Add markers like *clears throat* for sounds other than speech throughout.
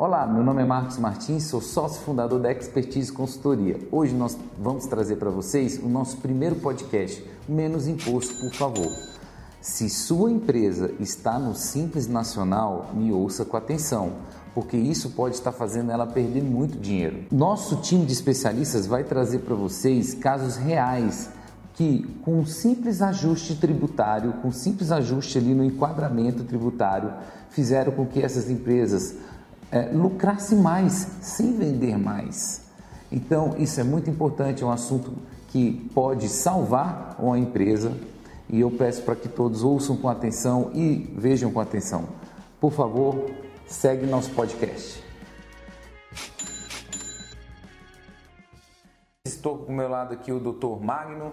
Olá, meu nome é Marcos Martins, sou sócio fundador da Expertise Consultoria. Hoje nós vamos trazer para vocês o nosso primeiro podcast, Menos Imposto, por favor. Se sua empresa está no Simples Nacional, me ouça com atenção, porque isso pode estar fazendo ela perder muito dinheiro. Nosso time de especialistas vai trazer para vocês casos reais que, com um simples ajuste tributário, com um simples ajuste ali no enquadramento tributário, fizeram com que essas empresas é, lucrassem mais sem vender mais. Então, isso é muito importante, é um assunto que pode salvar uma empresa e eu peço para que todos ouçam com atenção e vejam com atenção. Por favor, segue nosso podcast. Estou com o meu lado aqui o Dr. Magno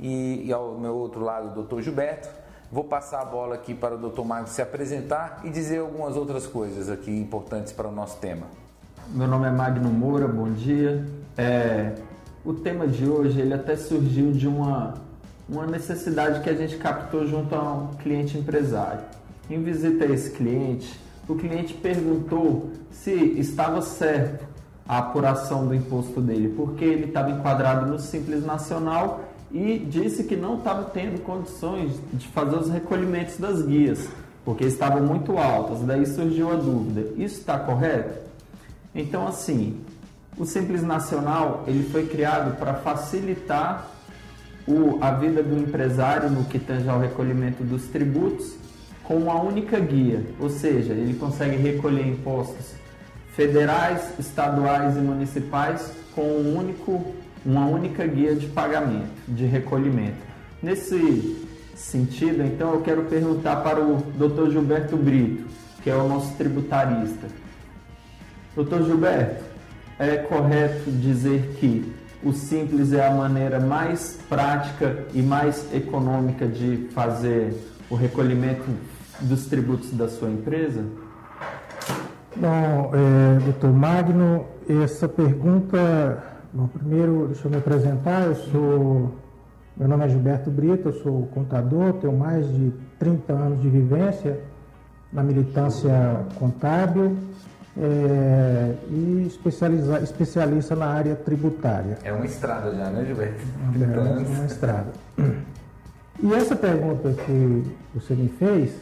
e, e ao meu outro lado o Dr. Gilberto. Vou passar a bola aqui para o Dr. Magno se apresentar e dizer algumas outras coisas aqui importantes para o nosso tema. Meu nome é Magno Moura, bom dia. É, o tema de hoje ele até surgiu de uma uma necessidade que a gente captou junto a um cliente empresário. Em visita a esse cliente, o cliente perguntou se estava certo a apuração do imposto dele, porque ele estava enquadrado no Simples Nacional e disse que não estava tendo condições de fazer os recolhimentos das guias, porque estavam muito altas. Daí surgiu a dúvida: isso está correto? Então, assim, o Simples Nacional ele foi criado para facilitar o, a vida do empresário no que tange ao recolhimento dos tributos com uma única guia, ou seja, ele consegue recolher impostos federais, estaduais e municipais com um único, uma única guia de pagamento, de recolhimento. Nesse sentido, então, eu quero perguntar para o Dr. Gilberto Brito, que é o nosso tributarista. Dr. Gilberto, é correto dizer que o simples é a maneira mais prática e mais econômica de fazer o recolhimento dos tributos da sua empresa? Bom, é, doutor Magno, essa pergunta. Bom, primeiro, deixa eu me apresentar. Eu sou. Meu nome é Gilberto Brito, eu sou contador, tenho mais de 30 anos de vivência na militância contábil é, e especializa, especialista na área tributária. É uma estrada já, né, Gilberto? É uma estrada. E essa pergunta que você me fez,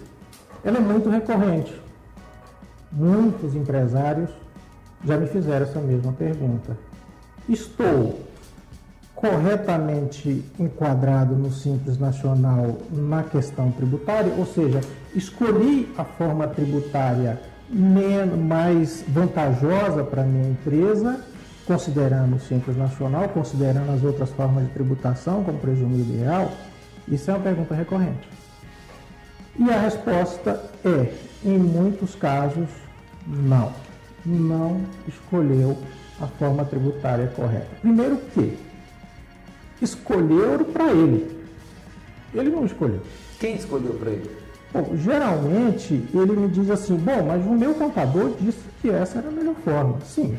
ela é muito recorrente. Muitos empresários já me fizeram essa mesma pergunta. Estou corretamente enquadrado no Simples Nacional na questão tributária, ou seja, escolhi a forma tributária mais vantajosa para a minha empresa, considerando o Simples Nacional, considerando as outras formas de tributação, como presumido real? Isso é uma pergunta recorrente. E a resposta é, em muitos casos, não. Não escolheu a forma tributária correta. Primeiro que escolheram para ele. Ele não escolheu. Quem escolheu para ele? Bom, geralmente ele me diz assim, bom, mas o meu contador disse que essa era a melhor forma. Sim,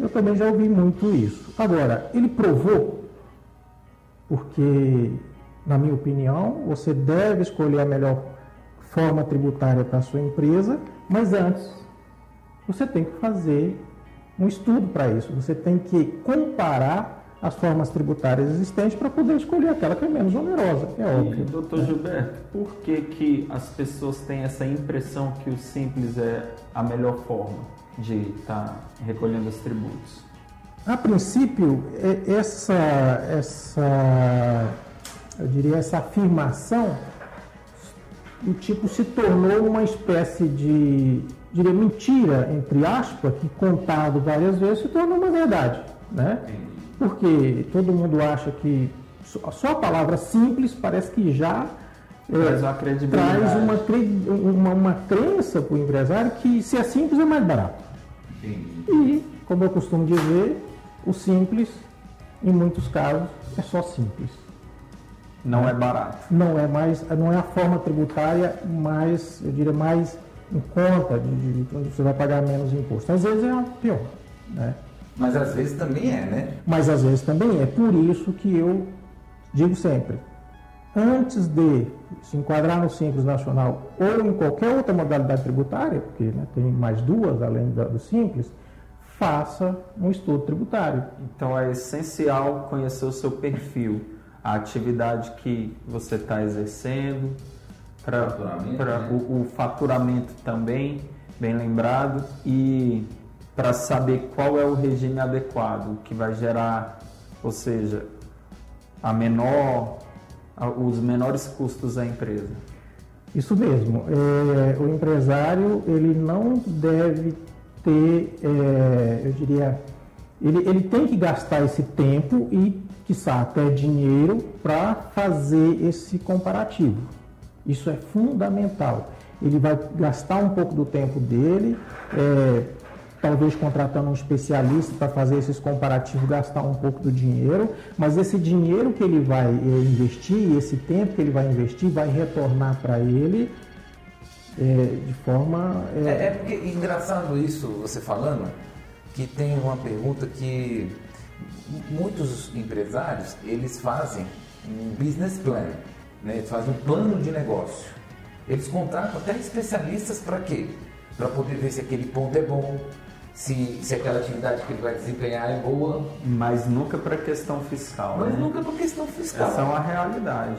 eu também já ouvi muito isso. Agora, ele provou, porque, na minha opinião, você deve escolher a melhor forma tributária para a sua empresa, mas antes você tem que fazer um estudo para isso. Você tem que comparar as formas tributárias existentes para poder escolher aquela que é menos onerosa, é óbvio. E, doutor né? Gilberto, por que, que as pessoas têm essa impressão que o simples é a melhor forma de estar tá recolhendo os tributos? A princípio, é, essa, essa, eu diria, essa afirmação, o tipo se tornou uma espécie de, diria, mentira, entre aspas, que contado várias vezes se tornou uma verdade, né? Porque todo mundo acha que só a palavra simples parece que já traz, é, uma, traz uma, uma, uma, crença para o empresário que se é simples é mais barato. Sim. E, como eu costumo dizer, o simples, em muitos casos, é só simples. Não é barato. Não é mais, não é a forma tributária mais, eu diria, mais em conta de, de você vai pagar menos imposto. Às vezes é pior, né? Mas às vezes também é, né? Mas às vezes também é. Por isso que eu digo sempre: antes de se enquadrar no Simples Nacional ou em qualquer outra modalidade tributária, porque né, tem mais duas além do Simples, faça um estudo tributário. Então é essencial conhecer o seu perfil, a atividade que você está exercendo, para né? o, o faturamento também, bem lembrado, e para saber qual é o regime adequado que vai gerar, ou seja, a menor, os menores custos à empresa. Isso mesmo. É, o empresário ele não deve ter, é, eu diria, ele, ele tem que gastar esse tempo e, quiçá, até dinheiro para fazer esse comparativo. Isso é fundamental. Ele vai gastar um pouco do tempo dele, é, talvez contratando um especialista para fazer esses comparativos, gastar um pouco do dinheiro, mas esse dinheiro que ele vai é, investir, esse tempo que ele vai investir, vai retornar para ele é, de forma. É... é... É, porque engraçado isso você falando, que tem uma pergunta que muitos empresários eles fazem um business plan, né? eles fazem um plano de negócio. Eles contratam até especialistas para quê? Para poder ver se aquele ponto é bom, se, se aquela atividade que ele vai desempenhar é boa. Mas nunca para questão fiscal. Mas né? nunca para questão fiscal. Essa é uma realidade.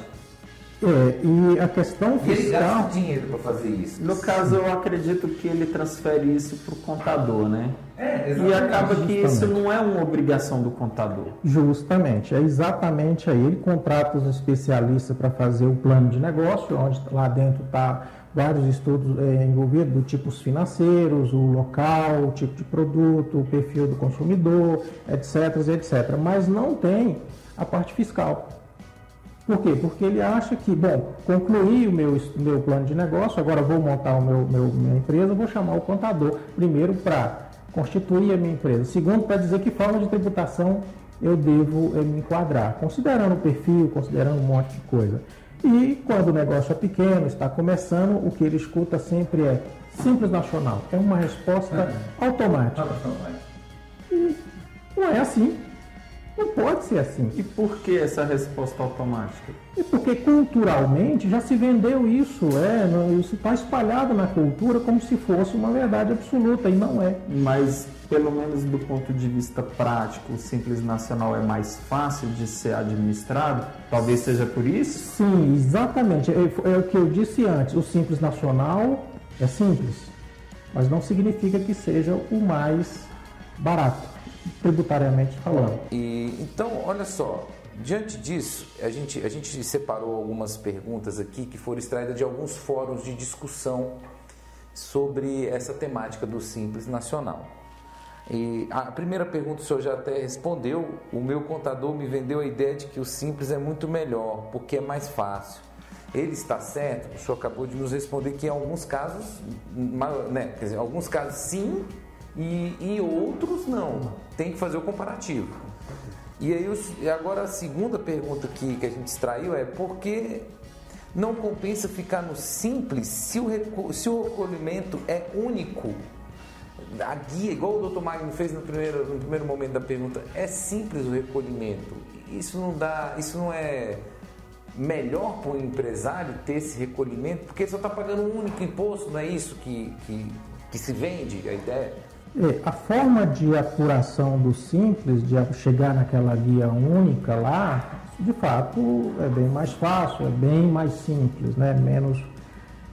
É, e a questão fiscal. E ele gasta dinheiro para fazer isso. No caso, eu acredito que ele transfere isso para o contador, né? É, exatamente. E acaba que justamente. isso não é uma obrigação do contador. Justamente, é exatamente aí. Ele contrata os especialistas para fazer o plano de negócio, onde lá dentro está vários estudos é, envolvidos, do tipos financeiros, o local, o tipo de produto, o perfil do consumidor, etc, etc. Mas não tem a parte fiscal. Por quê? Porque ele acha que, bom, concluí o meu, meu plano de negócio, agora vou montar o meu, meu minha empresa, vou chamar o contador, primeiro para constituir a minha empresa, segundo para dizer que forma de tributação eu devo é, me enquadrar, considerando o perfil, considerando um monte de coisa. E quando o negócio é pequeno, está começando, o que ele escuta sempre é simples nacional, é uma resposta é. automática. E não é assim. Não pode ser assim. E por que essa resposta automática? E porque culturalmente já se vendeu isso, é, isso está espalhado na cultura como se fosse uma verdade absoluta e não é. Mas pelo menos do ponto de vista prático, o Simples Nacional é mais fácil de ser administrado? Talvez seja por isso? Sim, exatamente. É, é o que eu disse antes. O Simples Nacional é simples, mas não significa que seja o mais barato tributariamente falando. E, então, olha só, diante disso, a gente, a gente separou algumas perguntas aqui que foram extraídas de alguns fóruns de discussão sobre essa temática do Simples Nacional. E a primeira pergunta o senhor já até respondeu. O meu contador me vendeu a ideia de que o Simples é muito melhor, porque é mais fácil. Ele está certo? O senhor acabou de nos responder que em alguns casos, né, dizer, alguns casos sim, e, e outros não. Tem que fazer o comparativo. E aí e agora a segunda pergunta que, que a gente extraiu é por que não compensa ficar no simples se o, se o recolhimento é único? A guia, igual o Dr. Magno fez no primeiro, no primeiro momento da pergunta, é simples o recolhimento. Isso não dá, isso não é melhor para o empresário ter esse recolhimento, porque só está pagando um único imposto, não é isso que, que, que se vende a ideia? É, a forma de apuração do simples, de chegar naquela guia única lá, de fato é bem mais fácil, é bem mais simples, né? menos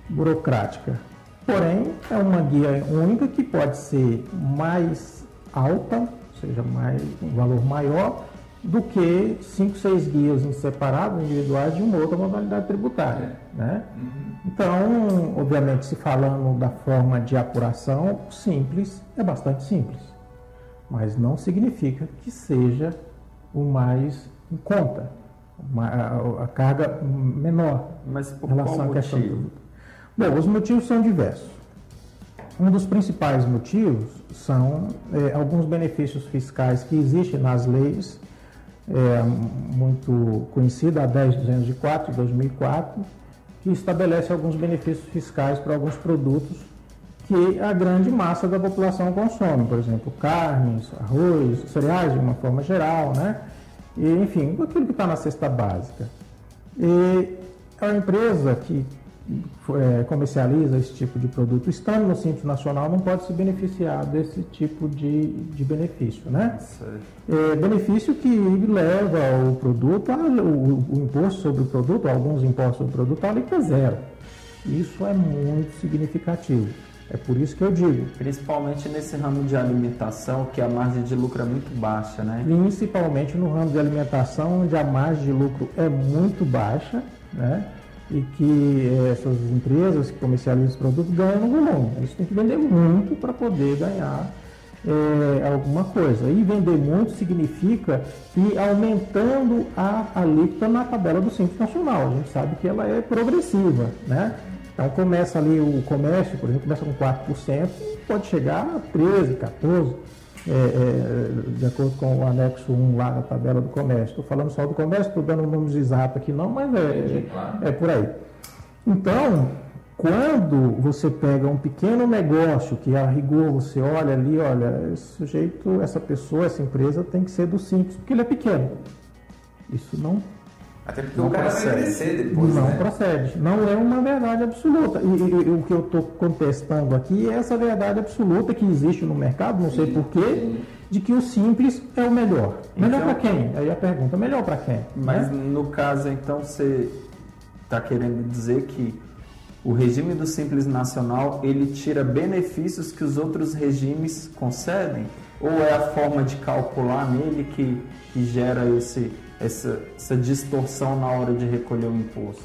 burocrática. Porém, é uma guia única que pode ser mais alta, ou seja, mais, um valor maior, do que cinco, seis guias em separados, individuais, de uma outra modalidade tributária. Né? Uhum. Então, obviamente, se falando da forma de apuração, simples é bastante simples, mas não significa que seja o mais em conta, uma, a, a, carga menor mas por em relação à questão motivo? Bom, os motivos são diversos. Um dos principais motivos são é, alguns benefícios fiscais que existem nas leis, é, muito conhecida, a 10.204 de 2004, que estabelece alguns benefícios fiscais para alguns produtos que a grande massa da população consome, por exemplo, carnes, arroz, cereais de uma forma geral, né? E, enfim, aquilo que está na cesta básica. E uma empresa que é, comercializa esse tipo de produto, estando no Simples Nacional, não pode se beneficiar desse tipo de, de benefício, né? É, benefício que leva o produto, a, o, o, imposto sobre o produto, alguns impostos sobre o produto, a alíquota zero. Isso é muito significativo. É por isso que eu digo. Principalmente nesse ramo de alimentação, que a margem de lucro é muito baixa, né? Principalmente no ramo de alimentação, onde a margem de lucro é muito baixa, né? E que eh, essas empresas que comercializam esse produto ganham no volume. Eles têm que vender muito para poder ganhar é, alguma coisa. E vender muito significa ir aumentando a alíquota na tabela do Simples Nacional. A gente sabe que ela é progressiva, né? Então começa ali o comércio, por exemplo, começa com 4%, pode chegar a 13%, 14%, é, é, de acordo com o anexo 1 lá na tabela do comércio. Estou falando só do comércio, estou dando números exatos aqui não, mas é, é, é por aí. Então, quando você pega um pequeno negócio que a rigor você olha ali, olha, esse sujeito, essa pessoa, essa empresa tem que ser do simples, porque ele é pequeno. Isso não até porque não o cara procede. vai crescer depois. Não né? procede. Não é uma verdade absoluta. E, e, e o que eu estou contestando aqui é essa verdade absoluta que existe no mercado, não sei porquê, de que o simples é o melhor. Melhor então, para quem? Aí a pergunta, melhor para quem? Mas né? no caso, então, você está querendo dizer que o regime do Simples Nacional ele tira benefícios que os outros regimes concedem? Ou é a forma de calcular nele que, que gera esse essa, essa distorção na hora de recolher o imposto?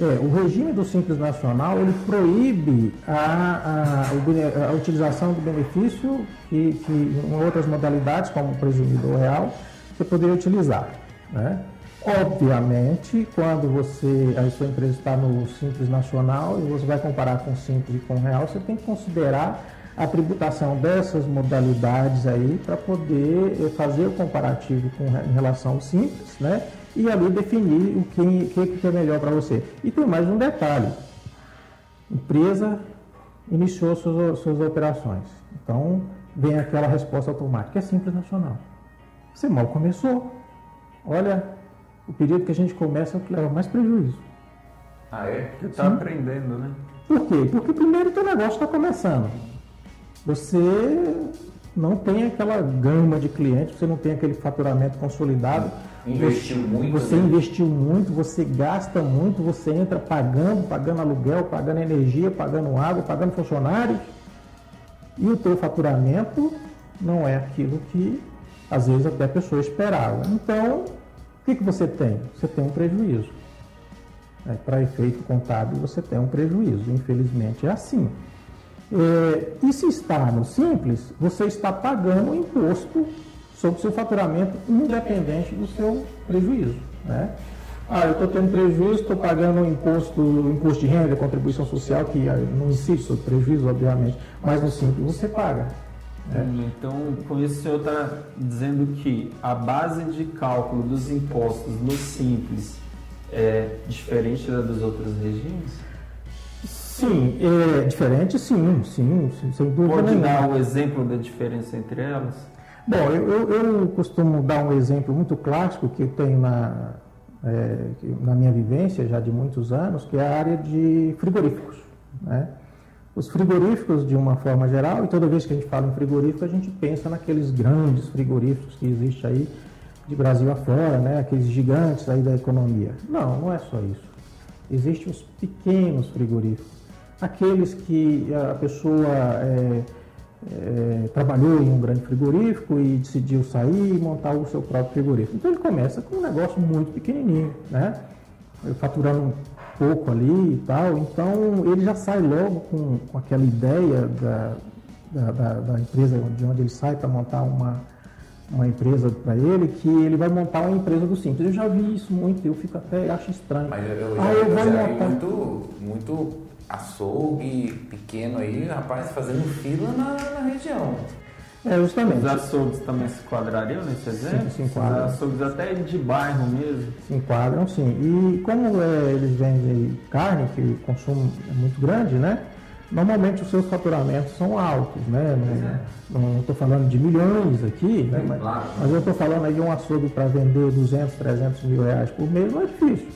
É, o regime do Simples Nacional ele proíbe a, a, a utilização do benefício que, que em outras modalidades, como presumido real, você poderia utilizar. Né? Obviamente, quando você, a sua empresa está no Simples Nacional e você vai comparar com o Simples e com o Real, você tem que considerar a tributação dessas modalidades aí para poder eh, fazer o comparativo com, em relação ao simples, né? E ali definir o que, que, que é melhor para você. E tem mais um detalhe: empresa iniciou suas, suas operações. Então vem aquela resposta automática: é simples nacional. Você mal começou. Olha, o período que a gente começa é o que leva mais prejuízo. Ah, é? Porque está aprendendo, né? Por quê? Porque primeiro o teu negócio está começando você não tem aquela gama de clientes, você não tem aquele faturamento consolidado. Investiu você, muito. Você né? investiu muito, você gasta muito, você entra pagando, pagando aluguel, pagando energia, pagando água, pagando funcionários. E o teu faturamento não é aquilo que às vezes até a pessoa esperava. Então, o que, que você tem? Você tem um prejuízo. É, Para efeito contábil, você tem um prejuízo. Infelizmente é assim. É, e se está no simples, você está pagando imposto sobre o seu faturamento, independente do seu prejuízo. Né? Ah, eu estou tendo prejuízo, estou pagando imposto, imposto de renda, contribuição social, que ah, não incide sobre prejuízo, obviamente, mas no simples você paga. Né? Então, com isso o senhor está dizendo que a base de cálculo dos impostos no simples é diferente da dos outros regimes? Sim, é diferente, sim, sim, sem dúvida Pode nenhuma. dar um exemplo da diferença entre elas? Bom, eu, eu, eu, costumo dar um exemplo muito clássico que eu tenho na, é, na minha vivência já de muitos anos, que é a área de frigoríficos. Né? Os frigoríficos, de uma forma geral, e toda vez que a gente fala em frigorífico, a gente pensa naqueles grandes frigoríficos que existem aí de Brasil afora, né? aqueles gigantes aí da economia. Não, não é só isso. Existem os pequenos frigoríficos aqueles que a pessoa é, é, trabalhou em um grande frigorífico e decidiu sair e montar o seu próprio frigorífico. Então ele começa com um negócio muito pequenininho, né? faturando um pouco ali e tal. Então ele já sai logo com, com aquela ideia da, da, da, da empresa de onde ele sai para montar uma, uma empresa para ele, que ele vai montar uma empresa do simples. Eu já vi isso muito, eu fico até acho estranho. Mas eu, já, ah, eu, eu já montar... muito, muito açougue pequeno aí, rapaz, fazendo fila na, na região. É, justamente. Os açougues também se enquadrariam nesse exemplo? Sim, se enquadram. Os açougues até de bairro mesmo? Se enquadram, sim. E como é, eles vendem carne, que o consumo é muito grande, né? Normalmente os seus faturamentos são altos, né? Não estou é. falando de milhões aqui, né? mas, mas eu estou falando aí de um açougue para vender 200, 300 mil reais por mês, não é difícil.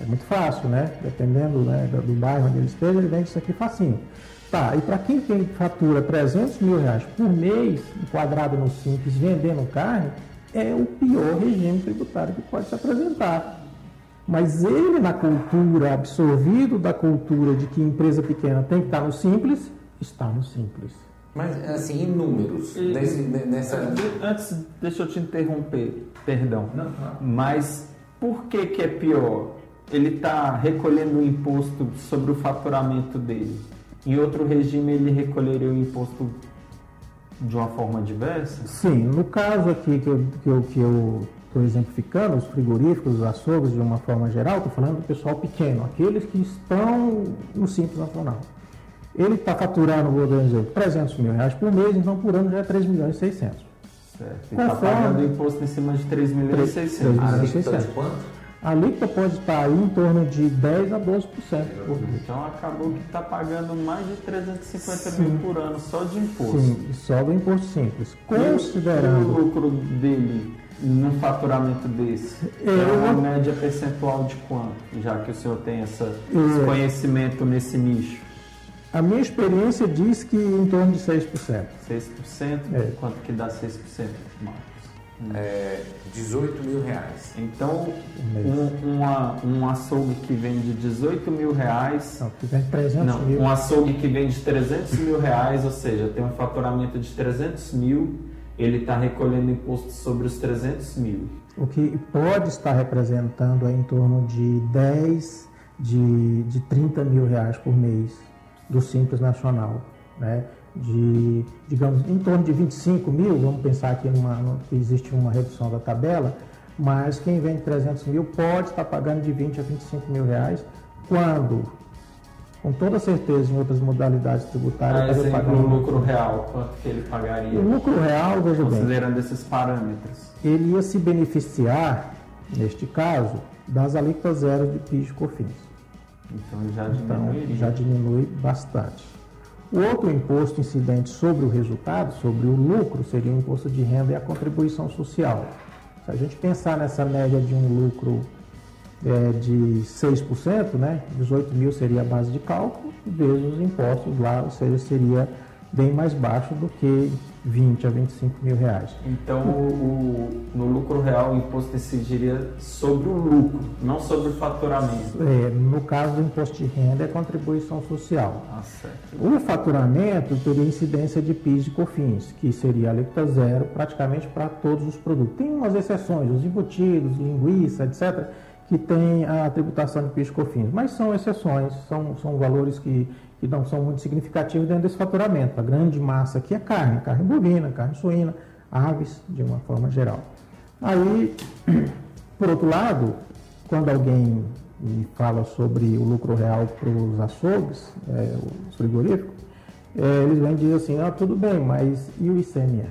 É muito fácil, né? Dependendo né, do bairro onde ele esteja, ele vende isso aqui facinho. Tá, e para quem tem fatura 300 mil reais por mês, enquadrado no Simples, vendendo carne, é o pior regime tributário que pode se apresentar. Mas ele, na cultura, absorvido da cultura de que empresa pequena tem que estar no Simples, está no Simples. Mas, assim, em números, E- desse- nessa... Antes, deixa eu te interromper, perdão. Mas por que, que é pior? Ele está recolhendo o imposto sobre o faturamento dele. Em outro regime, ele recolheria o imposto de uma forma diversa? Sim, no caso aqui que eu que eu, que eu estou exemplificando, os frigoríficos, os açougues de uma forma geral, estou falando do pessoal pequeno, aqueles que estão no Simples Nacional. Ele está faturando, vou exemplo, 300 mil reais por mês, então por ano já é 3 milhões e 600. Certo. Ele está pagando imposto em cima de 3 milhões e Três- 600. três- A alíquota 600. A alíquota pode estar aí em torno de 10 a 12% por mês. Então acabou que está pagando mais de 350 Sim. mil por ano só de imposto. Sim, só do imposto simples. E o- E o Considerando lucro dele num faturamento desse? É, É uma eu- média percentual de quanto? Já que o senhor tem essa, esse conhecimento nesse nicho. a minha experiência diz que em torno de 6%. 6%? É. Quanto que dá 6%, Marcos? É, 18 mil reais. Então, um, uma, um açougue que vende 18 mil reais... Então, que vem 300 Não, mil. um açougue que vende 300 mil reais, ou seja, tem um faturamento de 300 mil, ele está recolhendo imposto sobre os 300 mil. O que pode estar representando é em torno de 10, de, de 30 mil reais por mês do Simples Nacional. Né? De, digamos, em torno de 25 mil, vamos pensar aqui numa, que existe uma redução da tabela, mas quem vende 300 mil pode estar pagando de 20 a 25 mil reais, quando, com toda certeza, em outras modalidades tributárias, Ah, exemplo, o lucro real, quanto que ele pagaria? O lucro real, veja bem, Considerando esses parâmetros. ele ia se beneficiar, neste caso, das alíquotas zero de PIS e COFINS. Então já Então, diminuiria. já diminui bastante. O outro imposto incidente sobre o resultado, sobre o lucro, seria o imposto de renda e a contribuição social. Se a gente pensar nessa média de um lucro é, de 6%, né, 18 mil seria a base de cálculo, vezes os impostos lá, ou seja, seria bem mais baixo do que 20 a 25 mil reais. Então, o, o- no lucro real, o imposto incidiria sobre o lucro, não sobre o faturamento. É, no caso do imposto de renda, é contribuição social. Ah, certo. O faturamento teria incidência de PIS e COFINS, que seria a alíquota zero praticamente para todos os produtos. Tem umas exceções, os embutidos, linguiça, etc., que tem a tributação de PIS e COFINS, mas são exceções, são, são valores que, que não são muito significativos dentro desse faturamento. A grande massa aqui é carne, carne bovina, carne suína, aves, de uma forma geral. Aí, *clears throat* por outro lado, quando alguém me fala sobre o lucro real para os açougues, é, os frigoríficos, é, eles vêm dizer assim, ah, tudo bem, mas e o ICMS?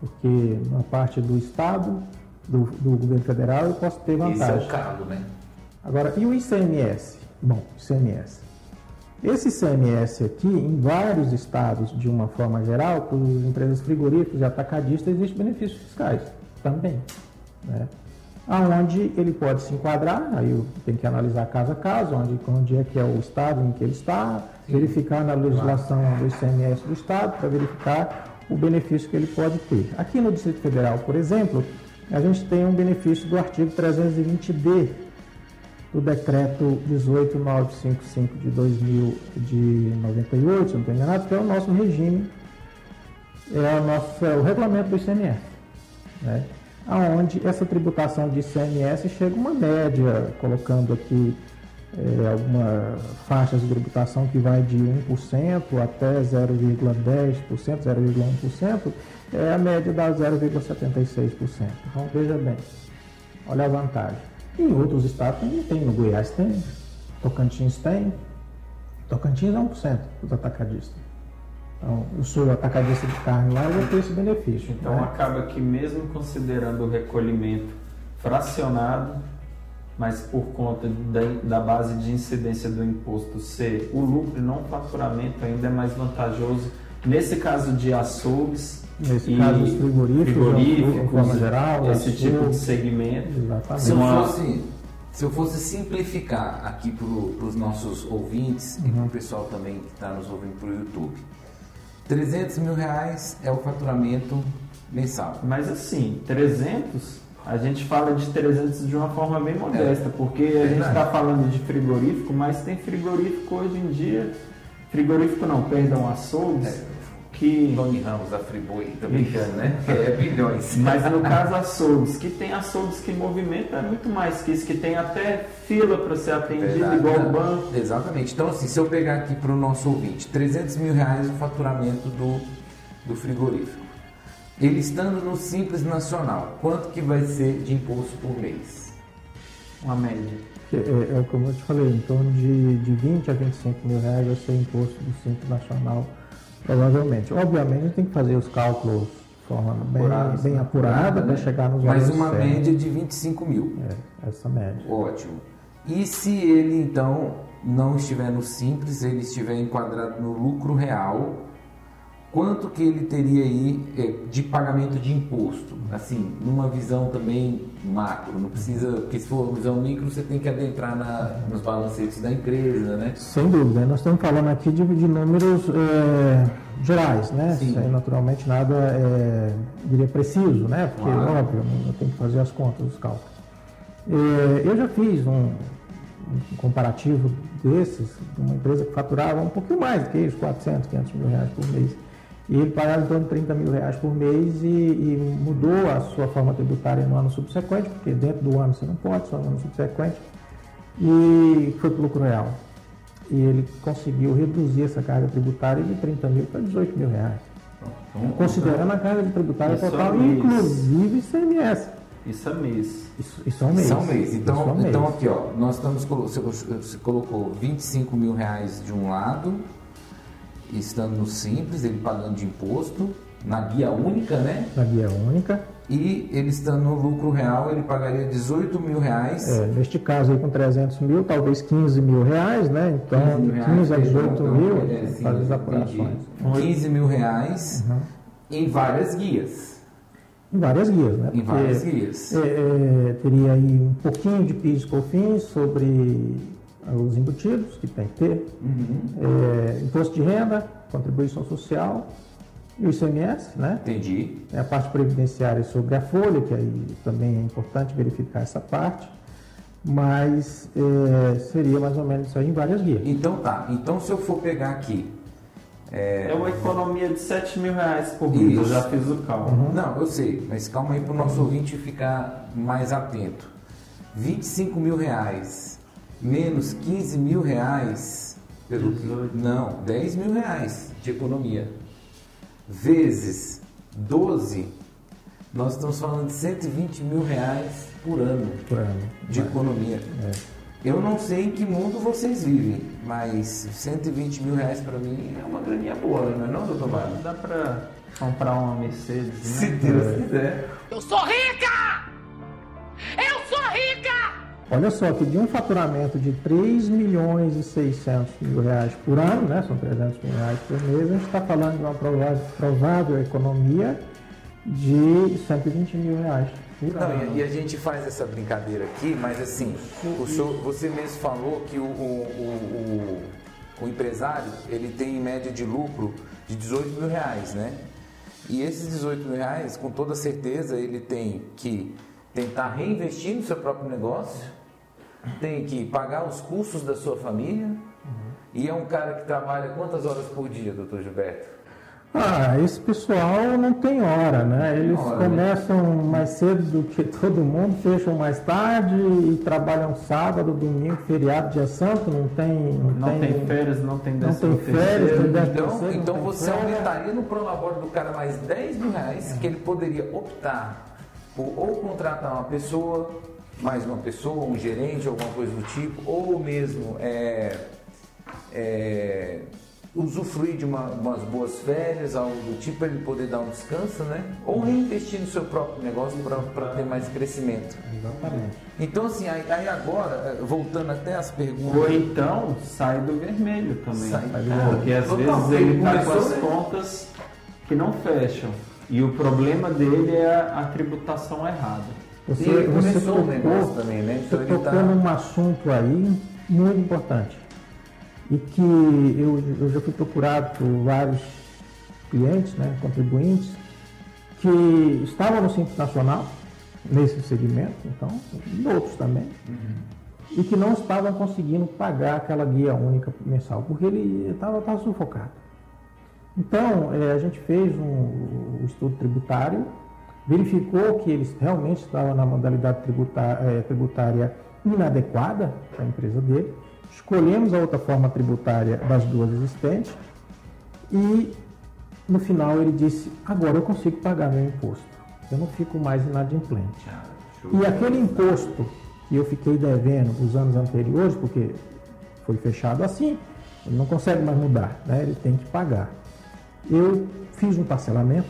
Porque na parte do Estado, do, do governo federal, eu posso ter Esse é vantagem. o caso, né? Agora, e o ICMS? Bom, ICMS. Esse ICMS aqui, em vários estados, de uma forma geral, para as empresas frigoríficas e atacadistas, existem benefícios fiscais também. Né? Aonde ele pode se enquadrar, aí eu tenho que analisar caso a caso, onde, onde é que é o estado em que ele está, verificar na legislação do ICMS do estado, para verificar o benefício que ele pode ter. Aqui no Distrito Federal, por exemplo, a gente tem um benefício do artigo 320D do decreto 18955 de 2098, se eu não estou que é o nosso regime, é o, nosso, é o regulamento do ICMS, né? aonde essa tributação de ICMS chega uma média, colocando aqui é, algumas faixas de tributação que vai de 1% até 0,10%, 0,1%, é a média dá 0,76%. Então veja bem, olha a vantagem. Em outros estados também tem, no Goiás tem, Tocantins tem. Tocantins é 1% dos atacadistas. Então, eu sou atacadista de carne lá, eu vou ter esse benefício. Então né? acaba que mesmo considerando o recolhimento fracionado, mas por conta da, da base de incidência do imposto ser o lucro e não o faturamento, ainda é mais vantajoso. Nesse caso de açougues, Nesse e caso, os frigoríficos, frigoríficos, de forma geral, esse tipo de segmento, Se Exatamente. eu Uma- fosse, Se eu fosse simplificar aqui para os nossos ouvintes uhum. e para o pessoal também que está nos ouvindo para o YouTube, 300 mil reais é o faturamento mensal. Mas assim, 300, a gente fala de 300 de uma forma bem modesta, é. porque a gente está falando de frigorífico, mas tem frigorífico hoje em dia, frigorífico não, perdão, açougues. É que. Tony Ramos, a Friboi, tô brincando, né? É bilhões. *laughs* Mas no caso açougues, que tem açougues que movimentam é muito mais que isso, que tem até fila para ser atendido, Verdade, igual o banco. Exatamente. Então, assim, se eu pegar aqui para o nosso ouvinte, 300 mil reais o faturamento do, do frigorífico. Ele estando no Simples Nacional, quanto que vai ser de imposto por mês? Uma média. É, é, é como eu te falei, em torno de, de 20 a 25 mil reais vai ser imposto do Simples Nacional Provavelmente. Obviamente, tem que fazer os cálculos de forma bem, Apurados, bem né? apurada para né? chegar nos Mas uma certos. média de 25 mil. É, essa média. Ótimo. E se ele, então, não estiver no simples, ele estiver enquadrado no lucro real, quanto que ele teria aí é, de pagamento de imposto? Assim, numa visão também macro, não precisa, porque se for uma visão micro, você tem que adentrar na, nos balancetes da empresa, né? Sem dúvida, nós estamos falando aqui de, de números é, gerais, né? Sim. Sem naturalmente nada, é, diria, preciso, né? Porque, claro. óbvio, eu tenho que fazer as contas, os cálculos. É, eu já fiz um, um comparativo desses, de uma empresa que faturava um pouquinho mais do que isso, 400, 500 mil reais por mês e ele pagava em torno de 30 mil reais por mês e, e, mudou a sua forma tributária no ano subsequente, porque dentro do ano você não pode, só no ano subsequente, e foi para o lucro real. E ele conseguiu reduzir essa carga tributária de 30 mil para 18 mil reais. Então, considerando a carga tributária total, inclusive ICMS. Isso é mês. Isso, isso é um mês. Isso é um mês. Então, é um mês. então aqui, ó, nós estamos, você colocou 25 mil reais de um lado, estando no simples, ele pagando de imposto, na guia única, né? Na guia única. E ele estando no lucro real, ele pagaria 18 mil reais. É, neste caso aí com 300 mil, talvez 15 mil reais, né? Então, 15, mil reais, 15 a 18 então, mil, é, sim, faz as apurações. 15 mil reais uhum. em várias guias. Em várias guias, né? Porque, em várias guias. É, é, teria aí um pouquinho de PIS e COFINS sobre os embutidos, que tem que ter, uhum. é, imposto de renda, contribuição social e o ICMS, né? Entendi. É a parte previdenciária sobre a folha, que aí também é importante verificar essa parte, mas é, seria mais ou menos isso aí em várias vias. Então tá, então se eu for pegar aqui é... é, uma economia de 7 mil reais por mês, eu já fiz o cálculo. Uhum. Não, eu sei, mas calma aí para o nosso ouvinte ficar mais atento. 25 mil reais menos 15 mil reais pelo 18. não 10 mil reais de economia vezes 12 nós estamos falando de 120 mil reais por ano, por ano. de economia é. eu não sei em que mundo vocês vivem mas 120 mil reais para mim é uma graninha boa não é não doutor Mário? dá para comprar uma Mercedes né? se Deus quiser eu sou rica eu sou rica Olha só que de um faturamento de 3 milhões e 600 mil reais por ano, né, são 300 mil reais por mês, a gente está falando de uma provável, provável economia de 120 mil reais. Não, e, a gente faz essa brincadeira aqui, mas assim, o senhor, você mesmo falou que o, o, o, o, empresário ele tem em média de lucro de 18 mil reais, né? E esses 18 mil reais, com toda certeza, ele tem que tentar reinvestir no seu próprio negócio tem que pagar os custos da sua família. Uhum. E é um cara que trabalha quantas horas por dia, doutor Gilberto? Ah, esse pessoal não tem hora, né? Eles hora, né? começam né? mais cedo do que *laughs* todo mundo, fecham mais tarde e trabalham sábado, domingo, feriado, dia santo, não tem. Não, não tem, tem, férias, não tem Não tem férias, tem Então, terceiro, então você férias. aumentaria no prolabore do cara mais 10 mil reais que ele poderia optar por ou contratar uma pessoa mais uma pessoa, um gerente, alguma coisa do tipo, ou mesmo é, é, usufruir de uma, umas boas férias, algo do tipo, para ele poder dar um descanso, né? Ou reinvestir no seu próprio negócio para ter mais crescimento. Exatamente. Então, assim, aí, aí, agora, é, voltando até as perguntas. Ou então sai do vermelho também. Sai, é, porque às vezes ele está com as contas que não fecham. E o problema dele é a tributação errada. Você, e você tocou, um também, né? Então você tocou tá... num assunto aí muito importante. E que eu, eu já fui procurado por vários clientes, né, contribuintes, que estavam no Simples Nacional, nesse segmento, então, e outros também, uhum. e que não estavam conseguindo pagar aquela guia única mensal, porque ele estava sufocado. Então, é, a gente fez um, um, estudo tributário, verificou que eles realmente estavam na modalidade tributária, é, tributária inadequada para a empresa dele, escolhemos a outra forma tributária das duas existentes e no final ele disse: agora eu consigo pagar meu imposto, eu não fico mais inadimplente. Ah, e aquele imposto que eu fiquei devendo os anos anteriores, porque foi fechado assim, ele não consegue mais mudar, né? ele tem que pagar eu fiz um parcelamento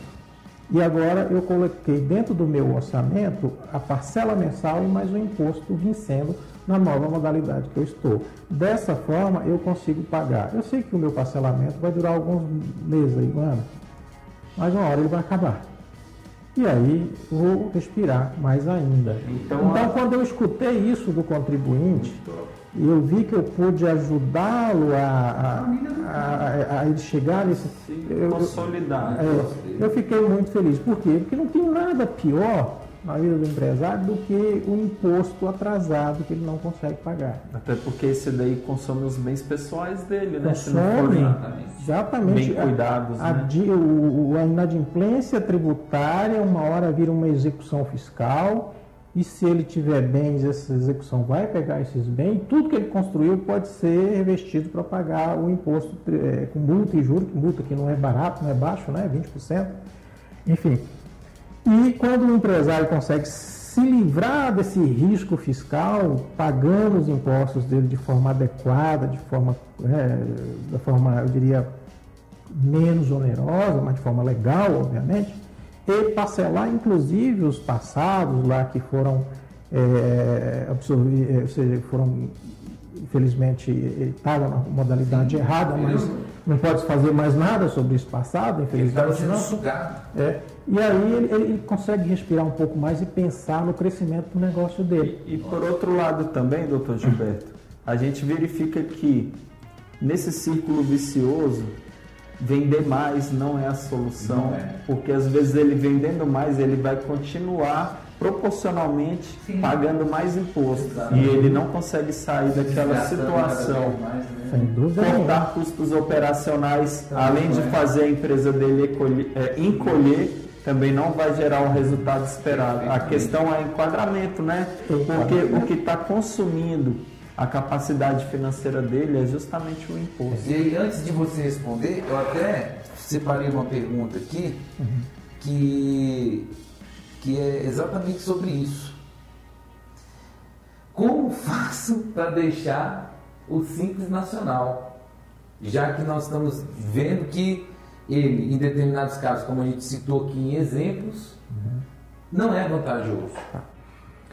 e agora eu coloquei dentro do meu orçamento a parcela mensal e mais o imposto vencendo na nova modalidade que eu estou. Dessa forma eu consigo pagar. Eu sei que o meu parcelamento vai durar alguns meses aí, ano, mas uma hora ele vai acabar. E aí vou respirar mais ainda. Então, então quando eu escutei isso do contribuinte, e eu vi que eu pude ajudá-lo a, a, a, a, ele chegar nesse. Eu, consolidar. É, eu fiquei muito feliz. Por quê? Porque não tem nada pior na vida do empresário do que o imposto atrasado que ele não consegue pagar. Até porque esse daí consome os bens pessoais dele, né? Consome, exatamente. Bem cuidados, a, né? a, o, a inadimplência tributária, uma hora vira uma execução fiscal e se ele tiver bens, essa execução vai pegar esses bens, tudo que ele construiu pode ser revestido para pagar o imposto é, com multa e juros, multa que não é barato, não é baixo, né? 20%. Enfim. E quando o empresário consegue se livrar desse risco fiscal, pagando os impostos dele de forma adequada, de forma, é, da forma, eu diria, menos onerosa, mas de forma legal, obviamente, e parcelar inclusive os passados lá que foram é, absorvidos, é, ou seja, foram infelizmente estava na modalidade Sim, errada, mas não pode fazer mais nada sobre esse passado, infelizmente. Ele não. sugado. É, e aí ele, ele, consegue respirar um pouco mais e pensar no crescimento do negócio dele. E, e por outro lado também, doutor Gilberto, a gente verifica que nesse círculo vicioso vender mais não é a solução, é. porque às vezes ele vendendo mais, ele vai continuar proporcionalmente Sim. pagando mais imposto Exatamente. e ele não consegue sair daquela situação. Mais, né? Sem dúvida. Cortar custos operacionais, então, além de é. fazer a empresa dele encolher, é, encolher também não vai gerar o resultado esperado. A questão é enquadramento, né? Porque o que está consumindo a capacidade financeira dele é justamente o imposto. E aí, antes de você responder, eu até separei uma pergunta aqui uhum. que, que é exatamente sobre isso. Como *laughs* faço para deixar o Simples Nacional? Já que nós estamos vendo que ele, em determinados casos, como a gente citou aqui em exemplos, uhum. não é vantajoso. Tá.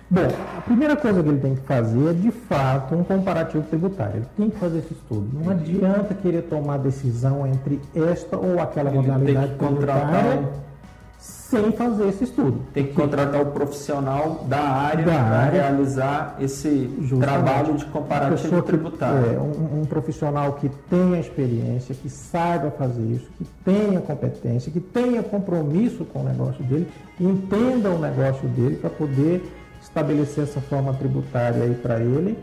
Bom, a primeira coisa que ele tem que fazer é, de fato, um comparativo tributário. Ele tem que fazer esse estudo. Não adianta querer tomar decisão entre esta ou aquela ele modalidade tributária sem fazer esse estudo. Tem que contratar o profissional da área para realizar esse Justamente. trabalho de comparativo tributário. É, um, um, profissional que tenha experiência, que saiba fazer isso, que tenha competência, que tenha compromisso com o negócio dele, entenda o negócio dele para poder estabelecer essa forma tributária aí para ele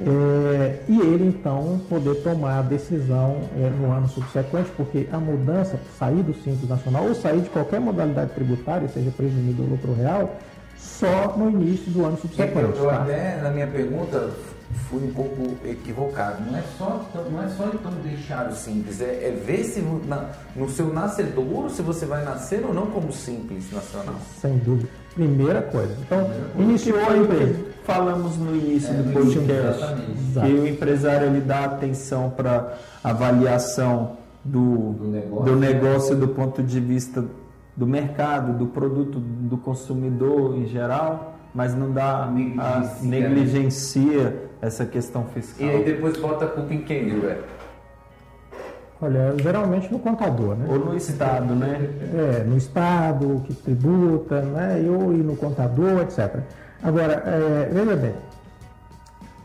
é, e ele então poder tomar a decisão é, no ano subsequente, porque a mudança, sair do Simples Nacional ou sair de qualquer modalidade tributária, seja presumido ou lucro real, só no início do ano subsequente. Eu, eu tá? até, na minha pergunta, fui um pouco equivocado. Não é só, não é só então deixar o simples, é, é ver se na, no seu nascedouro se você vai nascer ou não como simples nacional. Sem dúvida. Primeira coisa. Então, iniciou a empresa. Falamos no início é, do podcast que o empresário ele dá atenção para avaliação do, do, negócio, do negócio do ponto de vista do mercado, do produto do consumidor em geral, mas não dá negligencia, a, negligencia essa questão fiscal. E aí depois bota a culpa em quem, Gilberto? Olha, geralmente no contador, né? Ou no Estado, né? É, no Estado, que tributa, né? Ou e no contador, etc. Agora, é, veja bem,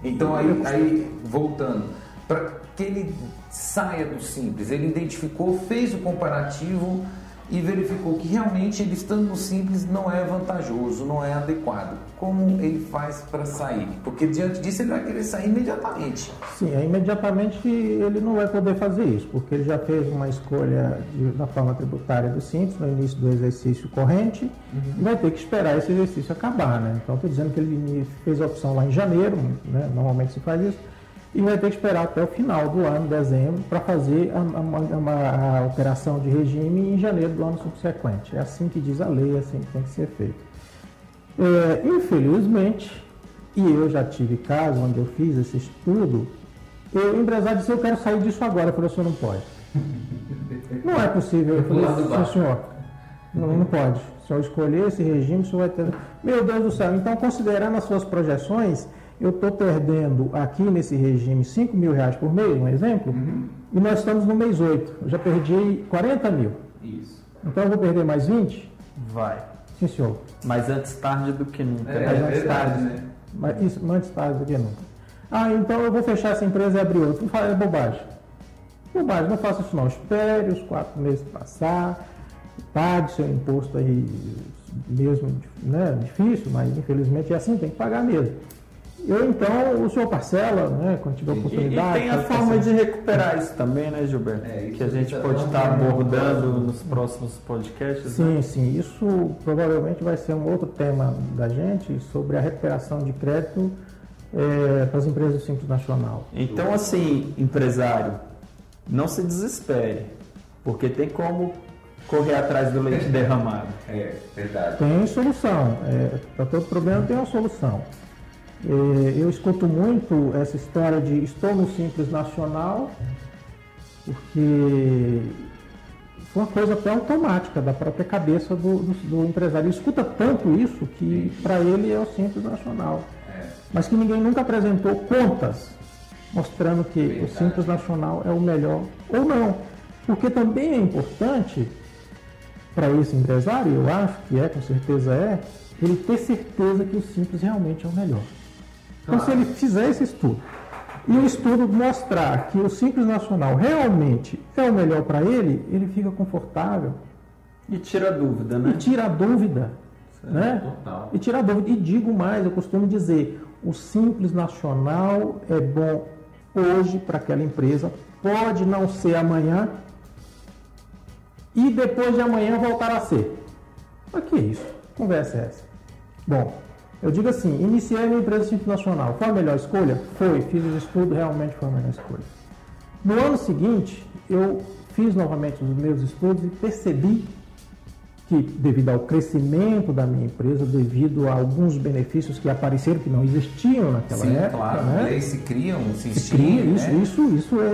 Então aí, aí voltando, para que ele saia do simples, ele identificou, fez o comparativo e verificou que realmente ele estando no simples não é vantajoso, não é adequado. Como ele faz para sair? Porque diante disso ele vai querer sair imediatamente. sim, é, imediatamente ele não vai poder fazer isso, porque ele já fez uma escolha de- da forma tributária do Simples no início do exercício corrente e vai ter que esperar esse exercício acabar, né? Então, estou dizendo que ele fez a opção lá em janeiro, né? normalmente se faz isso, e vai ter que esperar até o final do ano, dezembro, para fazer a, a- uma- a operação de regime em janeiro do ano subsequente. É assim que diz a lei, é assim que tem que ser feito. É, infelizmente, e eu já tive caso onde eu fiz esse estudo, eu, o empresário disse, eu quero sair disso agora. Eu falei, o senhor não pode. *laughs* Não é possível. Eu falei, sim, senhor, não, não pode. Se eu escolher esse regime, o senhor vai ter... Meu Deus do céu, então considerando as suas projeções, eu estou perdendo aqui nesse regime 5 mil reais por mês, um exemplo, e nós estamos no mês 8. Eu já perdi 40 mil. Isso. Então eu vou perder mais 20? Vai. Sim, senhor. Mas antes tarde do que nunca. É, né? Mas é antes verdade, tarde. né? Mas isso antes tarde do que nunca. Ah, então eu vou fechar essa empresa e abrir outra. Não fala, é bobagem. Bobagem, não faça isso não. Espere os quatro meses passar, pague seu imposto aí, mesmo né, difícil, mas infelizmente é assim, tem que pagar mesmo. Eu então, o senhor parcela, né, quando tiver E, e oportunidade. tem a forma de parcela. recuperar isso também, né, Gilberto? É, isso que a gente tá pode estar né, abordando no nos próximos podcasts. né? Sim, sim. Isso provavelmente vai ser um outro tema da gente sobre a recuperação de crédito eh, para as empresas do Simples Nacional. Então, assim, empresário, não se desespere, porque tem como correr atrás do leite derramado. É, verdade. Tem solução. Para todo problema tem uma solução. É, eu escuto muito essa história de estou no Simples Nacional, porque foi uma coisa até automática da própria cabeça do, do, do empresário. Ele escuta tanto isso que para ele é o Simples Nacional. É. Mas que ninguém nunca apresentou contas mostrando que o Verdade. Simples Nacional é o melhor ou não. Porque também é importante para esse empresário, eu acho que é, com certeza é, ele ter certeza que o Simples realmente é o melhor. Então, se ele fizer esse estudo e o estudo mostrar que o Simples Nacional realmente é o melhor para ele, ele fica confortável E tira a dúvida, e né? tira a dúvida. Né? Total. E tira a dúvida. E digo mais, eu costumo dizer, o Simples Nacional é bom hoje para aquela empresa, pode não ser amanhã e depois de amanhã voltar a ser. Mas que isso? Conversa é essa? Bom, eu digo assim, iniciei minha empresa Simples Nacional. Foi a melhor escolha? Foi. Fiz os estudos, realmente foi a melhor escolha. No ano seguinte, eu fiz novamente os meus estudos e percebi que, devido ao crescimento da minha empresa, devido a alguns benefícios que apareceram que não existiam naquela Sim, época, claro. né? Leis se criam, se Se cria, isso, né? isso, isso é, é-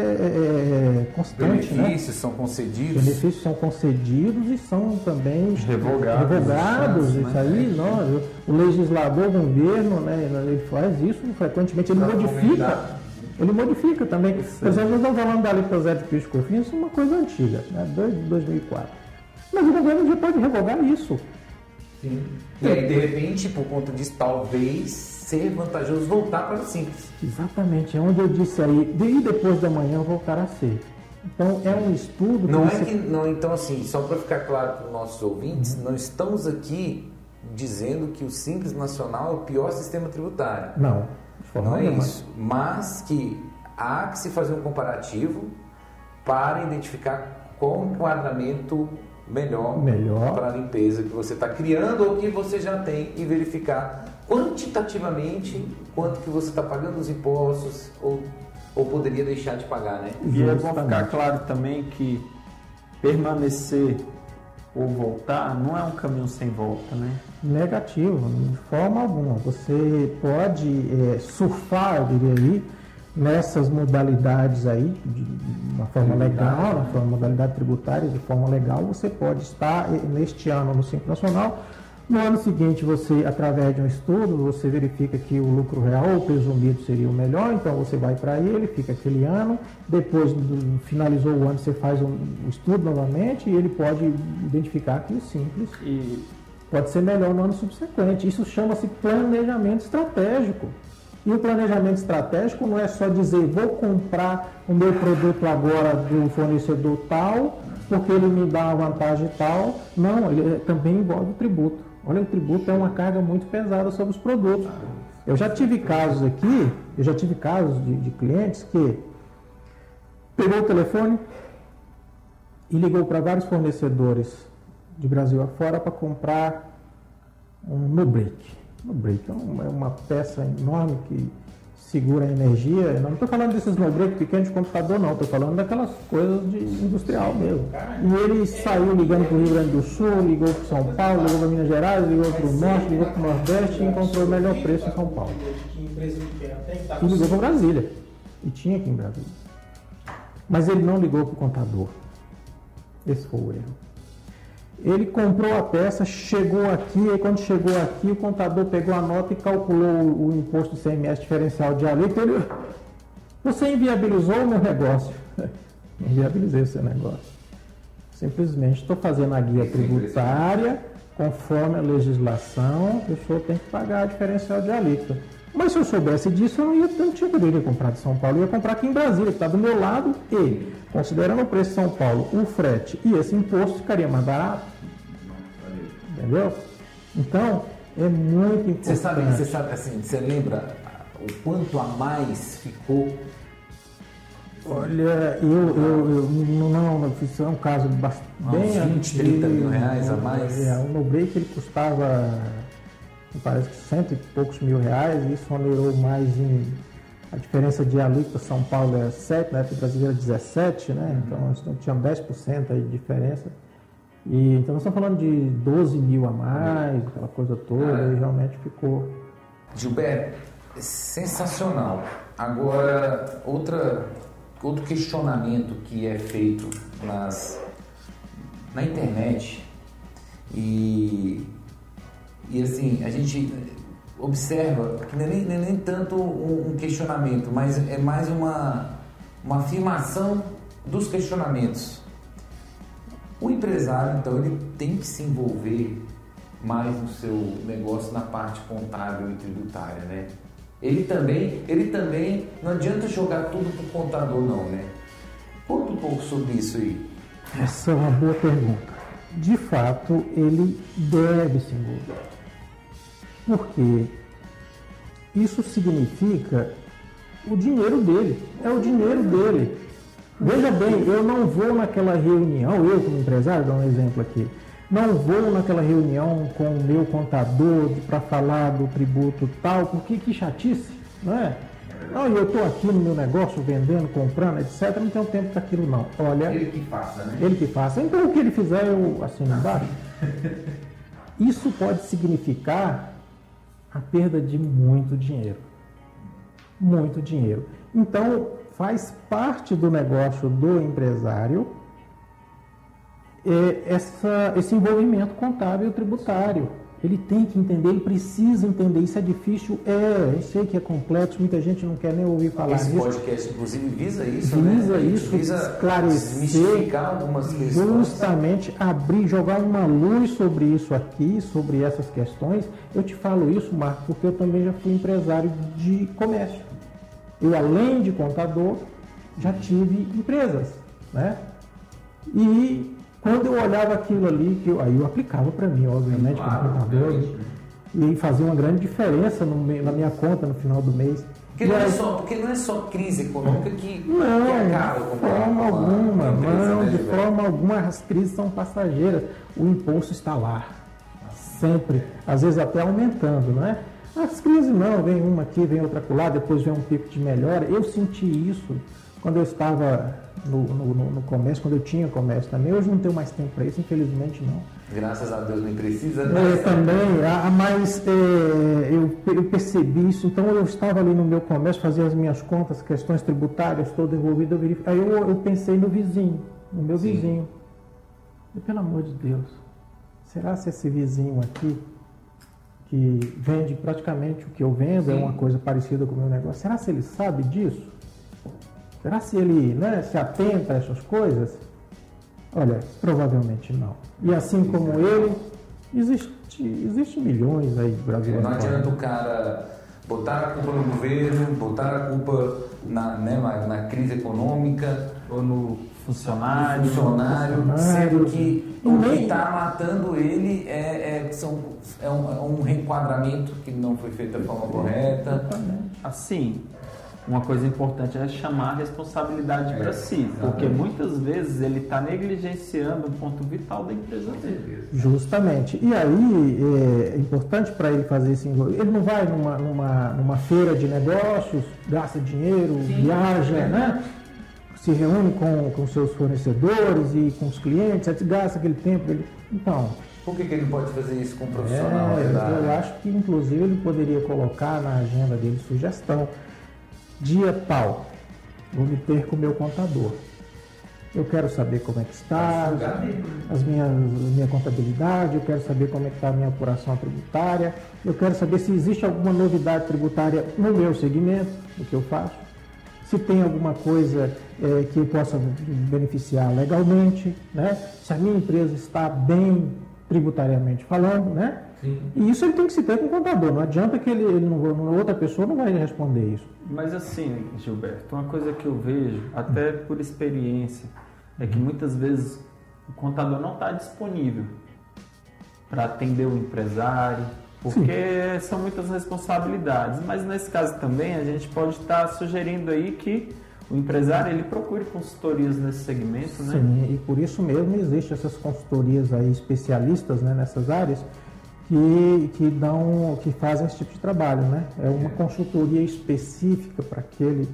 é constante, né? Benefícios são concedidos. Benefícios são concedidos e são também Revogados, revogados, né? isso aí, não, o legislador, o governo, né, ele faz isso frequentemente, ele Pra modifica, ele modifica também. Por exemplo, nós estamos falando da alíquota zero de PIS e COFINS, isso é uma coisa antiga, né, desde 2004. Mas o governo já pode revogar isso. Sim. E aí, de repente, por conta disso, talvez ser vantajoso voltar para o simples. Exatamente, é onde eu disse aí, e depois da manhã voltar a ser. Então é um estudo Não é você- que, não, então assim, só para ficar claro para os nossos ouvintes, não estamos aqui dizendo que o Simples Nacional é o pior sistema tributário. Não, Não é isso. Mas que há que se fazer um comparativo para identificar qual o enquadramento melhor, Melhor. para a limpeza que você está criando ou que você já tem e verificar quantitativamente quanto que você está pagando os impostos ou, ou poderia deixar de pagar, né? E é bom ficar claro também que permanecer ou voltar não é um caminho sem volta, né? Negativo, de forma alguma. Você pode é, surfar, eu diria aí, nessas modalidades aí, de uma forma legal, na forma modalidade tributária, de forma legal, você pode estar eh, neste ano no Simples Nacional, No ano seguinte, você, através de um estudo, você verifica que o lucro real, o presumido, seria o melhor, então você vai para ele, fica aquele ano, depois do, finalizou o ano, você faz um, um estudo novamente e ele pode identificar que o simples e pode ser melhor no ano subsequente. Isso chama-se planejamento estratégico. E o planejamento estratégico não é só dizer vou comprar o meu produto agora do fornecedor tal, porque ele me dá uma vantagem tal. Não, ele também envolve tributo. Olha, o tributo é uma carga muito pesada sobre os produtos. Eu já tive casos aqui, eu já tive casos de, de clientes que pegou o telefone e ligou para vários fornecedores de Brasil afora para comprar um no break. No break é uma, é uma peça enorme que segura a energia. Não estou falando desses no break pequenos de computador, não. Estou falando daquelas coisas de industrial mesmo. E ele saiu ligando para o Rio Grande do Sul, ligou para São Paulo, ligou para Minas Gerais, ligou para o Norte, ligou para o Nordeste e encontrou o melhor preço em São Paulo. E ligou para Brasília. E tinha aqui em Brasília. Mas ele não ligou para o contador. Esse foi o erro. Ele comprou a peça, chegou aqui, e quando chegou aqui, o contador pegou a nota e calculou o, imposto CMS diferencial de alíquota. Ele, você inviabilizou o meu negócio. *laughs* Inviabilizei o seu negócio. Simplesmente estou fazendo a guia tributária conforme a legislação, o senhor tem que pagar a diferencial de alíquota. Mas se eu soubesse disso, eu não, ia, eu não tinha poderia comprar de São Paulo, eu ia comprar aqui em Brasília, que está do meu lado, e, considerando o preço de São Paulo, o frete e esse imposto ficaria mais barato. Entendeu? Então, é muito importante. Você sabe, você sabe assim, você lembra o quanto a mais ficou? Olha, eu, eu, eu não, não, fiz é um caso bastante. Bem 20, 30 mil reais a mais? É, o no break ele custava parece que cento e poucos mil reais, e isso onerou mais em. A diferença de alíquota São Paulo é 7, na época brasileira 17, né? Então nós tínhamos 10% aí de diferença. E, então nós estamos falando de 12 mil a mais, aquela coisa toda, e realmente ficou. Gilberto, sensacional. Agora, outra, outro questionamento que é feito nas, na internet e e assim, a gente observa que não é nem, nem, nem tanto um, questionamento, mas é mais uma, uma afirmação dos questionamentos. O empresário, então, ele tem que se envolver mais no seu negócio na parte contábil e tributária, né? Ele também, ele também, não adianta jogar tudo para o contador não, né? Conta um pouco sobre isso aí. Essa é uma boa pergunta. De fato, ele deve se envolver porque isso significa o dinheiro dele, é o dinheiro dele. Veja bem, eu não vou naquela reunião, eu como empresário, dá um exemplo aqui, não vou naquela reunião com o meu contador para falar do tributo tal, porque que chatice, não é? Não, eu estou aqui no meu negócio vendendo, comprando, etc. Não tenho tempo para aquilo não. Olha. Ele que faça, né? Ele que faça. Então o que ele fizer eu assino embaixo. *laughs* Isso pode significar a perda de muito dinheiro. Muito dinheiro. Então, faz parte do negócio do empresário é, essa, esse envolvimento contábil e tributário. Ele tem que entender, ele precisa entender. Isso é difícil? É, eu sei que é complexo, muita gente não quer nem ouvir falar Esse disso. Esse podcast, inclusive, visa isso, visa né? isso, visa esclarecer, algumas questões. Justamente abrir, jogar uma luz sobre isso aqui, sobre essas questões. Eu te falo isso, Marco, porque eu também já fui empresário de comércio. Eu, além de contador, já tive empresas, né? E quando eu olhava aquilo ali, que eu, aí eu aplicava para mim, obviamente, claro, como contador, e fazia uma grande diferença no, na minha conta no final do mês. Porque não, é só, porque não é só crise econômica que, não, que acaba com de forma alguma, não, de forma alguma as crises são passageiras. O impulso está lá, sempre, às vezes até aumentando, não é? As crises não, vem uma aqui, vem outra lá, depois vem um pico de melhora. Eu senti isso quando eu estava no, no, no, comércio, quando eu tinha comércio também. Hoje não tenho mais tempo para isso, infelizmente não. Graças a Deus nem precisa, né? É, também, a, mas é, eu, eu, percebi isso, então eu estava ali no meu comércio, fazia as minhas contas, questões tributárias, todo envolvido, eu aí eu, eu pensei no vizinho, no meu Sim. vizinho. E, pelo amor de Deus, será se esse vizinho aqui, que vende praticamente o que eu vendo, é Sim. uma coisa parecida com o meu negócio, será se ele sabe disso? Será se ele né, se atenta a essas coisas? Olha, provavelmente não. E assim como ele, existe, existe milhões aí do Brasil. Não afora. adianta o cara botar a culpa no governo, botar a culpa na, né, na, na crise econômica, Ou no funcionário. funcionário, funcionário. sendo que O que está matando ele é, é, são, é, um, é um reenquadramento que não foi feito da forma correta. Assim, uma coisa importante é chamar a responsabilidade É, para si, porque muitas vezes ele está negligenciando um ponto vital da empresa dele. Justamente. E aí é importante para ele fazer esse envol- Ele não vai numa, numa, numa feira de negócios, gasta dinheiro, viaja, né? Se reúne com, com seus fornecedores e com os clientes, gasta aquele tempo dele. Então, Por que, que ele pode fazer isso com um profissional? é, da eu acho que inclusive ele poderia colocar na agenda dele sugestão. Dia tal, vou me ter com o meu contador. Eu quero saber como é que está, as minhas, a minha contabilidade, eu quero saber como é que está a minha apuração tributária, eu quero saber se existe alguma novidade tributária no meu segmento, do que eu faço, se tem alguma coisa eh, que eu possa beneficiar legalmente, né? se a minha empresa está bem tributariamente falando, né? E isso ele tem que se ter com o contador, não adianta que ele, ele não, outra pessoa não vai responder isso. Mas assim, Gilberto, uma coisa que eu vejo, até por experiência, é que muitas vezes o contador não está disponível para atender o empresário, porque são muitas responsabilidades. Mas nesse caso também a gente pode estar sugerindo aí que o empresário ele procure consultorias nesse segmento, né? Sim, e por isso mesmo existem essas consultorias aí especialistas né, nessas áreas que, que dão, que fazem esse tipo de trabalho, né? É uma consultoria específica para aquele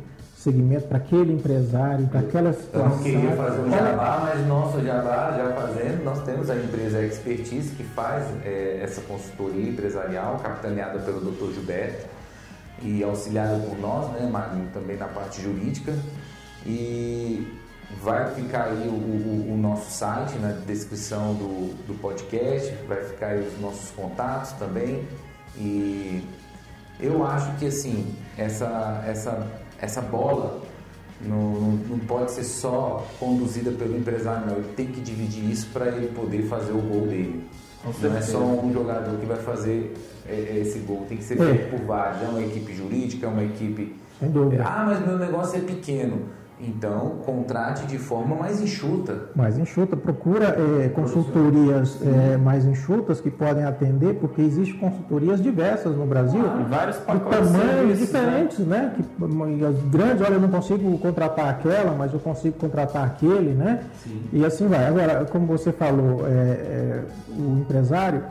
segmento, para aquele empresário, para aquela Eu situação. não queria fazer um jabá, mas nosso jabá já fazendo, nós temos a empresa Expertise que faz é, essa consultoria empresarial, capitaneada pelo Dr. Gilberto e auxiliada por nós, né, Magno, também na parte jurídica. E vai ficar aí o, o- o nosso site na descrição do, do podcast, vai ficar aí os nossos contatos também. E eu acho que assim, essa, essa, essa bola não, não, pode ser só conduzida pelo empresário, não. Ele tem que dividir isso para ele poder fazer o gol dele. Não é só um jogador que vai fazer é, é, esse gol, tem que ser É. feito por vários. É uma equipe jurídica, é uma equipe. Sem dúvida. Ah, mas meu negócio é pequeno. Então, contrate de forma mais enxuta. mais enxuta, procura eh, consultorias eh, mais enxutas que podem atender, porque existem consultorias diversas no Brasil, E vários pacotes de tamanhos serviços, diferentes, né? Que, e as grandes, olha, eu não consigo contratar aquela, mas eu consigo contratar aquele, né? E assim vai. Agora, como você falou, é, é, o empresário,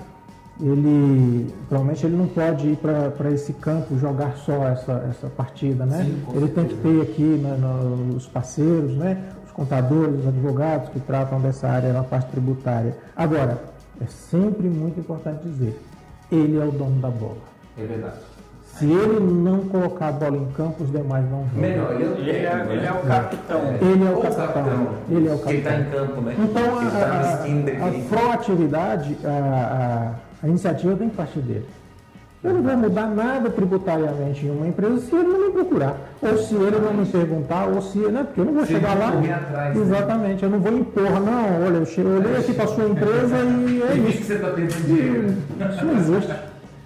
ele provavelmente ele não pode ir para esse campo jogar só essa, essa partida, né? Sim, ele tem que ter aqui né, no- os parceiros, né? Os contadores, os advogados que tratam dessa área na parte tributária. Agora, é sempre muito importante dizer, ele é o dono da bola. É verdade. Se ele não colocar a bola em campo, os demais vão. Melhor, ele é o Ele é- ele é né? o capitão. Ele é o Ou capitão. Ele é o está capitão. em campo, né? Então, está a, a, a proatividade, a, a, a iniciativa tem que partir dele. Eu não vou mudar nada tributariamente em uma empresa se ele não me procurar. Ou se ele não me perguntar, ou se. Né, porque eu não vou Se chegar lá. atrás, né? Exatamente, eu não vou impor, não. Olha, eu che- eu olhei aqui para a sua empresa e é E o que isso. você está tentando dinheiro? Isso não existe.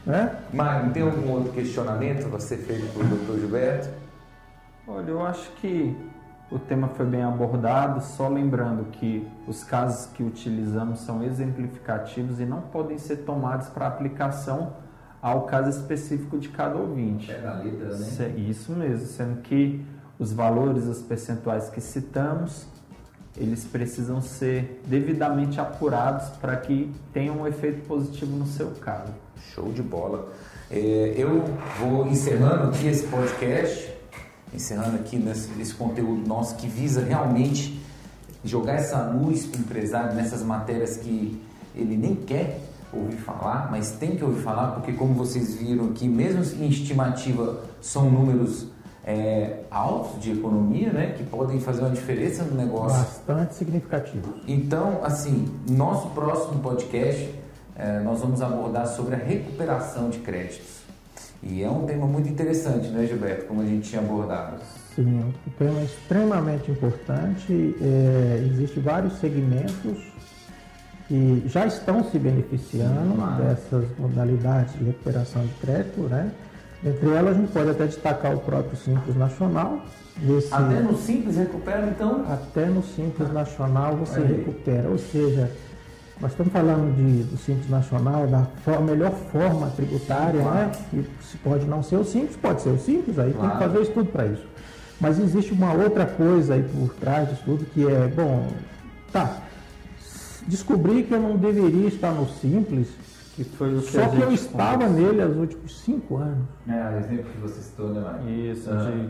Né? Magno, tem algum outro questionamento a ser feito pelo Dr. Gilberto? Olha, eu acho que o tema foi bem abordado, só lembrando que os casos que utilizamos são exemplificativos e não podem ser tomados para aplicação ao caso específico de cada ouvinte. na letra, Se- Isso mesmo, sendo que os valores, os percentuais que citamos, eles precisam ser devidamente apurados para que tenham um efeito positivo no seu caso. Show de bola. É, eu vou encerrando aqui esse podcast, encerrando aqui nesse, esse conteúdo nosso que visa realmente jogar essa luz para o empresário nessas matérias que ele nem quer ouvir falar, mas tem que ouvir falar, porque como vocês viram aqui, mesmo em estimativa, são números é, altos de economia, né, que podem fazer uma diferença no negócio. Bastante significativo. Então, assim, nosso próximo podcast é, nós vamos abordar sobre a recuperação de créditos. E é um tema muito interessante, né, Gilberto, como a gente tinha abordado. Sim, um tema extremamente importante. É, Existem vários segmentos que já estão se beneficiando dessas modalidades de recuperação de crédito, né? Entre elas, a gente pode até destacar o próprio Simples Nacional. Esse... Até no Simples recupera, então? Até no Simples Nacional você recupera, ou seja, nós estamos falando de, do Simples Nacional, da for, melhor forma tributária, claro. né? Que pode não ser o Simples, pode ser o Simples, aí claro. tem que fazer o estudo para isso. Mas existe uma outra coisa aí por trás do estudo que é, bom, tá, descobri que eu não deveria estar no Simples, que foi o que só que eu estava nele os últimos cinco anos. É, o exemplo que você citou, né, Mário? Isso, ah. de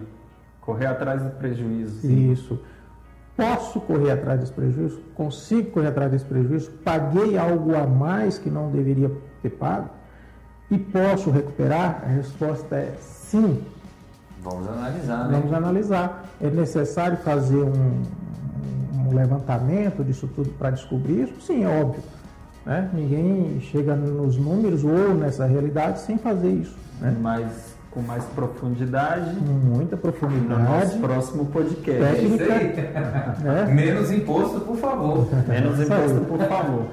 correr atrás do prejuízo. Isso posso correr atrás desse prejuízo? Consigo correr atrás desse prejuízo? Paguei algo a mais que não deveria ter pago? E posso recuperar? A resposta é sim. Vamos analisar, né? Vamos analisar. É necessário fazer um, um levantamento disso tudo para descobrir isso? Sim, é óbvio. Né? Ninguém chega nos números ou nessa realidade sem fazer isso. Né? Mas com mais profundidade. Muita profundidade. No nosso próximo podcast. Técnica. *laughs* É. Menos imposto, por favor. Menos imposto, por favor.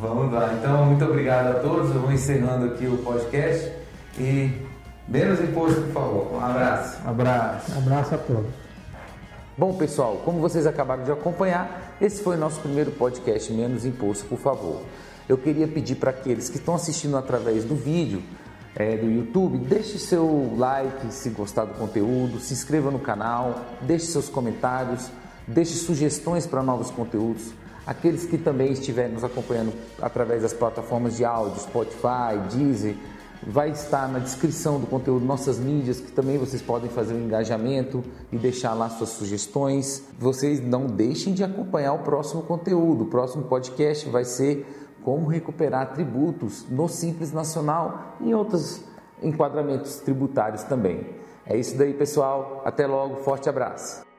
Vamos lá. Então, muito obrigado a todos. Eu vou encerrando aqui o podcast. E menos imposto, por favor. Um abraço. Um abraço. Um abraço a todos. Bom, pessoal, como vocês acabaram de acompanhar, esse foi o nosso primeiro podcast Menos Imposto, por favor. Eu queria pedir para aqueles que estão assistindo através do vídeo é, do YouTube, deixe seu like se gostar do conteúdo, se inscreva no canal, deixe seus comentários, deixe sugestões para novos conteúdos. Aqueles que também estiverem nos acompanhando através das plataformas de áudio, Spotify, Deezer, vai estar na descrição do conteúdo nossas mídias, que também vocês podem fazer um engajamento e deixar lá suas sugestões. Vocês não deixem de acompanhar o próximo conteúdo. O próximo podcast vai ser como recuperar tributos no Simples Nacional e em outros enquadramentos tributários também. É isso daí, pessoal. Até logo. Forte abraço.